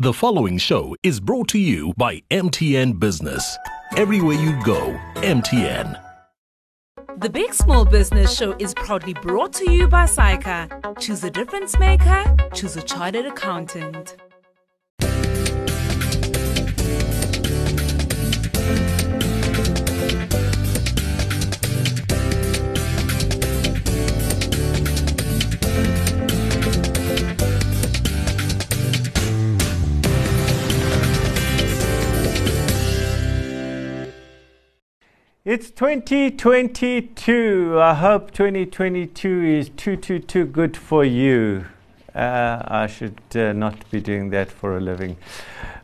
The following show is brought to you by MTN Business. Everywhere you go, MTN. The Big Small Business Show is proudly brought to you by SAICA. Choose a difference maker, choose a chartered accountant. It's 2022. I hope 2022 is too, too, too good for you. Uh, I should uh, not be doing that for a living.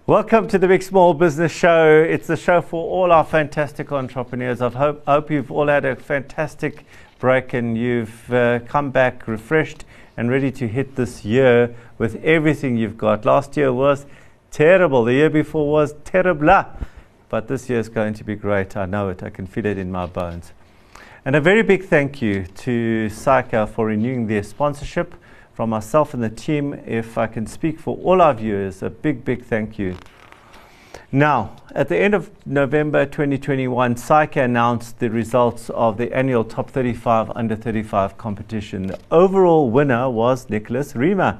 Welcome to the Big Small Business Show. It's the show for all our fantastic entrepreneurs. I hope, hope you've all had a fantastic break and you've uh, come back refreshed and ready to hit this year with everything you've got. Last year was terrible, the year before was terrible. But this year is going to be great. I know it. I can feel it in my bones. And a very big thank you to SAICA for renewing their sponsorship. From myself and the team, if I can speak for all our viewers, a big, big thank you. Now, at the end of November 2021, SAICA announced the results of the annual Top 35 Under 35 competition. The overall winner was Nicholas Riemer.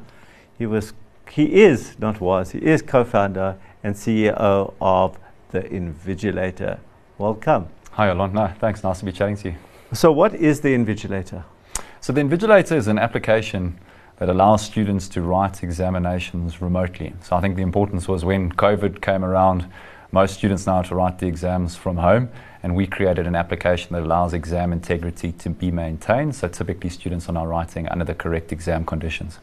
He was, he is, not was, he is co-founder and CEO of the Invigilator. Welcome. Hi, Alon. No, thanks. Nice to be chatting to you. So, what is the Invigilator? So, the Invigilator is an application that allows students to write examinations remotely. So, I think the importance was when COVID came around, most students now to write the exams from home, and we created an application that allows exam integrity to be maintained. So, typically, students are now writing under the correct exam conditions.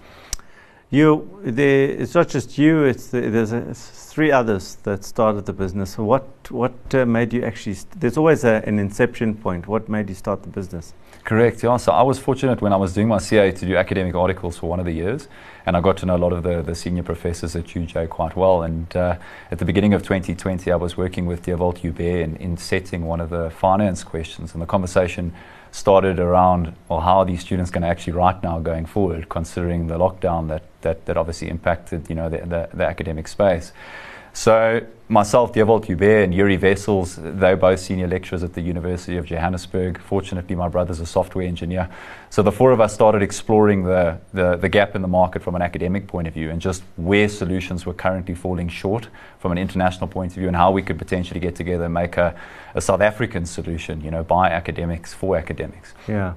You, it's not just you. It's the, there's a, three others that started the business. What what uh, made you actually? There's always a, an inception point. What made you start the business? Correct. Yeah. So I was fortunate when I was doing my CA to do academic articles for one of the years, and I got to know a lot of the, the senior professors at UJ quite well. And uh, at the beginning of 2020, I was working with Dewald Joubert in, in setting one of the finance questions, and the conversation started around, well, how are these students going to actually write now going forward, considering the lockdown that, that, that obviously impacted, you know, the, the, the academic space. So myself, Dewald Joubert and Yuri Wessels, they're both senior lecturers at the University of Johannesburg. Fortunately, my brother's a software engineer. So the four of us started exploring the, the, the, gap in the market from an academic point of view and just where solutions were currently falling short from an international point of view and how we could potentially get together and make a, a South African solution, you know, by academics for academics. Yeah.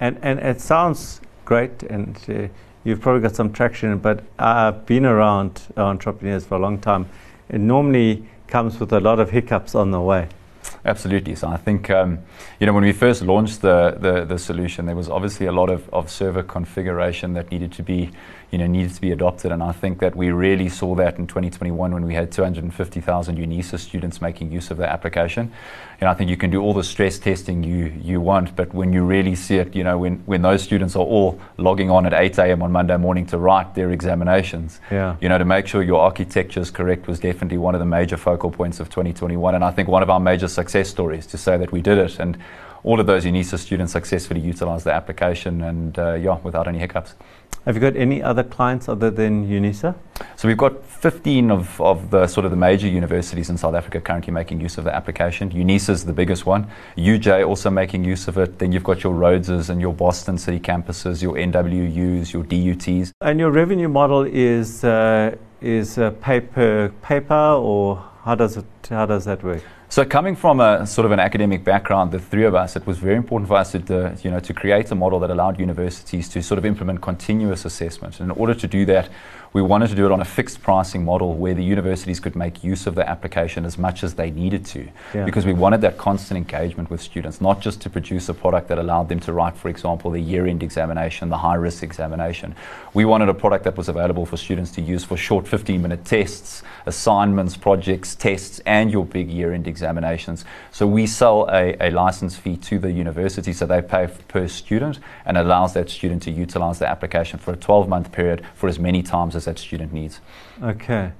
And, and it sounds great and uh, you've probably got some traction, but I've been around entrepreneurs for a long time it normally comes with a lot of hiccups on the way. Absolutely. So I think, um, you know, when we first launched the, the, the, solution, there was obviously a lot of, of server configuration that needed to be you know, needed to be adopted. And I think that we really saw that in 2021 when we had 250,000 UNISA students making use of the application. And I think you can do all the stress testing you, you want, but when you really see it, you know, when, when those students are all logging on at 8 a.m. on Monday morning to write their examinations, yeah. you know, to make sure your architecture is correct was definitely one of the major focal points of 2021. And I think one of our major success stories to say that we did it. And all of those UNISA students successfully utilized the application and, uh, yeah, without any hiccups. Have you got any other clients other than UNISA? So we've got 15 of, of the sort of the major universities in South Africa currently making use of the application. UNISA is the biggest one. UJ also making use of it. Then you've got your Rhodeses and your Boston City campuses, your NWUs, your DUTs. And your revenue model is uh, is uh, pay per paper, or how does it how does that work? So coming from a sort of an academic background, the three of us, it was very important for us to, you know, to create a model that allowed universities to sort of implement continuous assessment. And in order to do that, we wanted to do it on a fixed pricing model where the universities could make use of the application as much as they needed to. Yeah. Because we wanted that constant engagement with students, not just to produce a product that allowed them to write, for example, the year end examination, the high risk examination. We wanted a product that was available for students to use for short 15 minute tests, assignments, projects, tests, and your big year end examinations. So we sell a, a license fee to the university, so they pay per student and allows that student to utilize the application for a 12 month period for as many times as that student needs. Okay.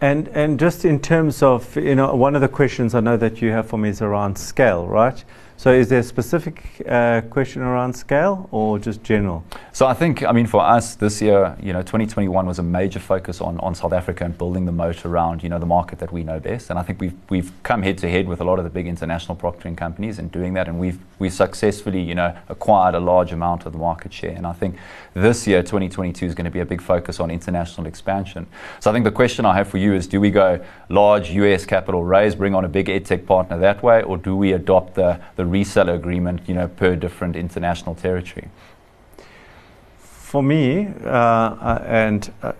And, and just in terms of, you know, one of the questions I know that you have for me is around scale, right? So, is there a specific uh, question around scale or just general? So I think, I mean, for us this year, you know, 2021 was a major focus on, on South Africa and building the moat around, you know, the market that we know best. And I think we've we've come head to head with a lot of the big international proctoring companies in doing that, and we've we've successfully, you know, acquired a large amount of the market share. And I think this year, 2022, is going to be a big focus on international expansion. So I think the question I have for you is: Do we go large US capital raise, bring on a big edtech partner that way, or do we adopt the the reseller agreement, you know, per different international territory? For me, uh, uh, and uh,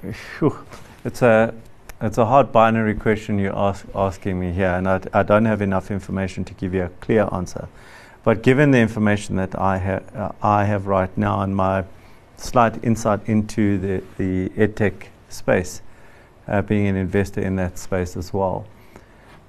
it's a it's a hard binary question you're ask, asking me here, and I, I, don't have enough information to give you a clear answer. But given the information that I have, uh, I have right now and my slight insight into the, the edtech space, uh, being an investor in that space as well,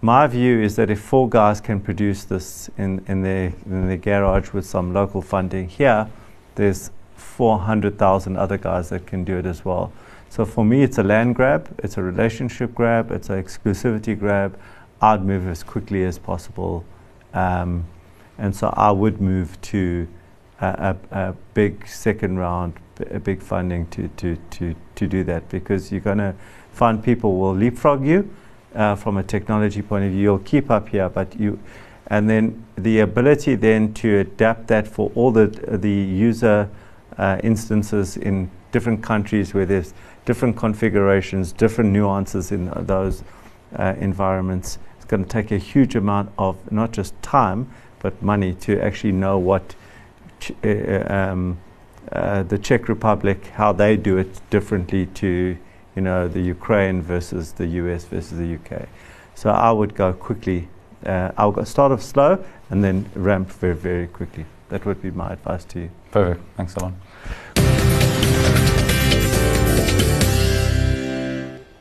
my view is that if four guys can produce this in, in, their, in their garage with some local funding here, there's 400,000 other guys that can do it as well. So for me, it's a land grab, it's a relationship grab, it's an exclusivity grab. I'd move as quickly as possible. Um, and so I would move to a, a, a big second round, a big funding to, to, to, to do that because you're going to find people will leapfrog you uh, from a technology point of view. You'll keep up here, but you, and then the ability then to adapt that for all the the user uh, instances in different countries where there's different configurations, different nuances in those uh, environments. It's going to take a huge amount of not just time but money to actually know what ch- uh, uh um, uh, the Czech Republic, how they do it differently to you know, the Ukraine versus the US versus the UK. So I would go quickly. Uh, I'll start off slow and then ramp very, very quickly. That would be my advice to you. Perfect. Thanks, Alon.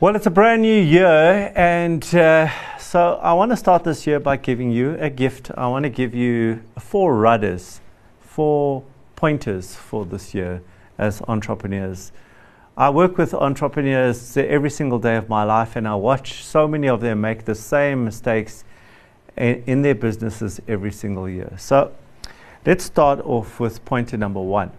Well, it's a brand new year, and uh, so I want to start this year by giving you a gift. I want to give you four rudders, four pointers for this year as entrepreneurs. I work with entrepreneurs every single day of my life, and I watch so many of them make the same mistakes in, their businesses every single year. So let's start off with pointer number one,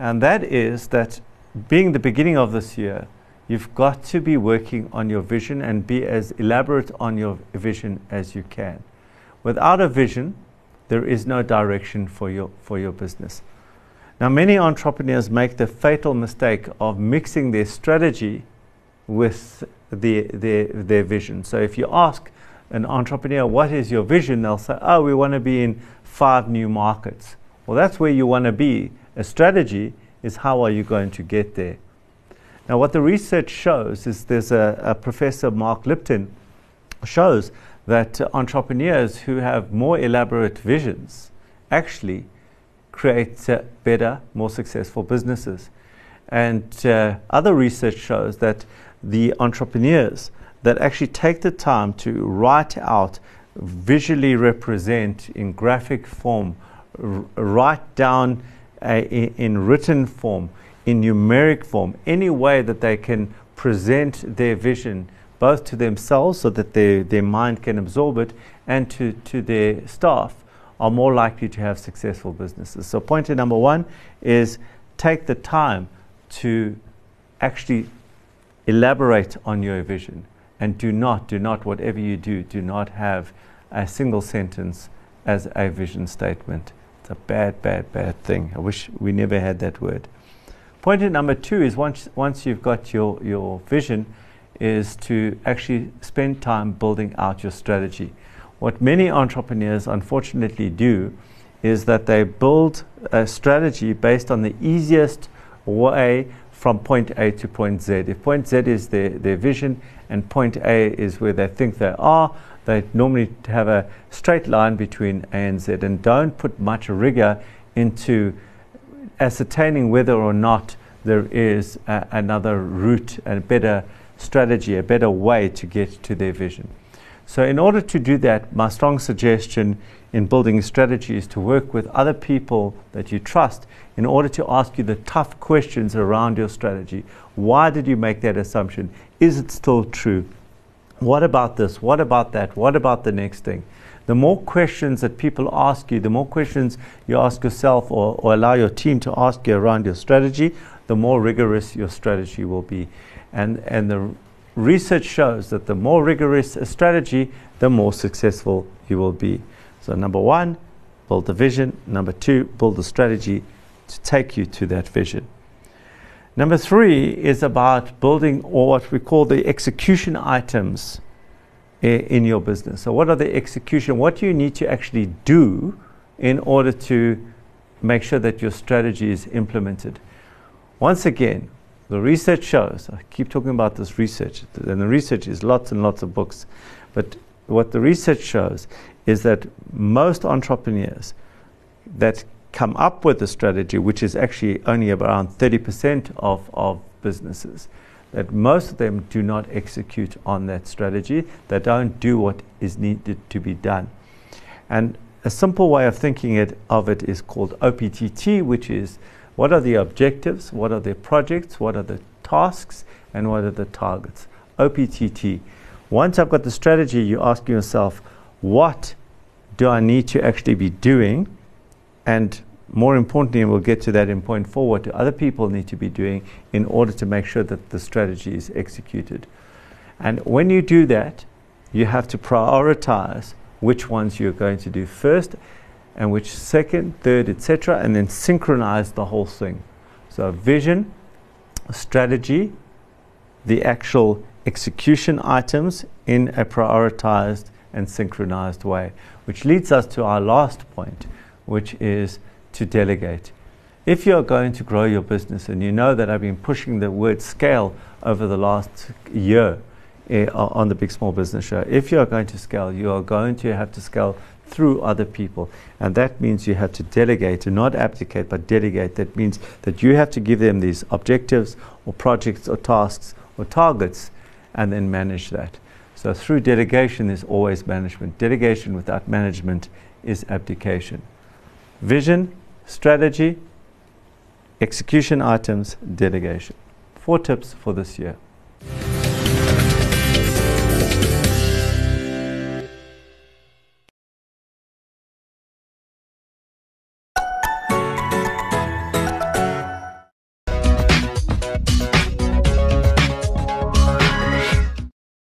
and that is that being the beginning of this year, you've got to be working on your vision and be as elaborate on your vision as you can. Without a vision, there is no direction for your, for your business. Now, many entrepreneurs make the fatal mistake of mixing their strategy with the, their, their vision. So, if you ask an entrepreneur, What is your vision? they'll say, Oh, we want to be in five new markets. Well, that's where you want to be. A strategy is how are you going to get there? Now, what the research shows is there's a, a professor, Mark Lipton, shows that entrepreneurs who have more elaborate visions actually create uh, better, more successful businesses. And uh, other research shows that the entrepreneurs that actually take the time to write out, visually represent in graphic form, write down uh, in, in written form, in numeric form, any way that they can present their vision both to themselves so that their, their mind can absorb it and to, to their staff are more likely to have successful businesses. So, pointer number one is take the time to actually elaborate on your vision and do not, do not, whatever you do, do not have a single sentence as a vision statement. It's a bad, bad, bad thing. I wish we never had that word. Pointer number two is once, once you've got your, your vision, is to actually spend time building out your strategy. What many entrepreneurs unfortunately do is that they build a strategy based on the easiest way from point A to point Z. If point Z is their, their vision and point A is where they think they are, they normally have a straight line between A and Z and don't put much rigor into ascertaining whether or not there is a, another route, a better strategy, a better way to get to their vision. So, in order to do that, my strong suggestion in building a strategy is to work with other people that you trust in order to ask you the tough questions around your strategy. Why did you make that assumption? Is it still true? What about this? What about that? What about the next thing? The more questions that people ask you, the more questions you ask yourself or, or allow your team to ask you around your strategy, the more rigorous your strategy will be. And, and the research shows that the more rigorous a strategy, the more successful you will be. So, number one, build the vision. Number two, build the strategy to take you to that vision. Number three is about building or what we call the execution items eh, in your business. So, what are the execution? What do you need to actually do in order to make sure that your strategy is implemented? Once again, the research shows, I keep talking about this research, and the research is lots and lots of books, but what the research shows is that most entrepreneurs that come up with a strategy, which is actually only around 30% of, of businesses, that most of them do not execute on that strategy. They don't do what is needed to be done. And a simple way of thinking it, of it is called OPTT, which is what are the objectives, what are the projects, what are the tasks, and what are the targets. OPTT. Once I've got the strategy, you ask yourself, what do I need to actually be doing? And more importantly, and we'll get to that in point four, what do other people need to be doing in order to make sure that the strategy is executed? And when you do that, you have to prioritize which ones you're going to do first and which second, third, etc., and then synchronize the whole thing. So, vision, strategy, the actual execution items in a prioritized and synchronized way, which leads us to our last point, which is to delegate. If you're going to grow your business, and you know that I've been pushing the word scale over the last year uh, on the Big Small Business Show, if you are going to scale, you are going to have to scale through other people. And that means you have to delegate and not abdicate, but delegate. That means that you have to give them these objectives or projects or tasks or targets and then manage that. So through delegation, there's always management. Delegation without management is abdication. Vision, strategy, execution items, delegation. Four tips for this year.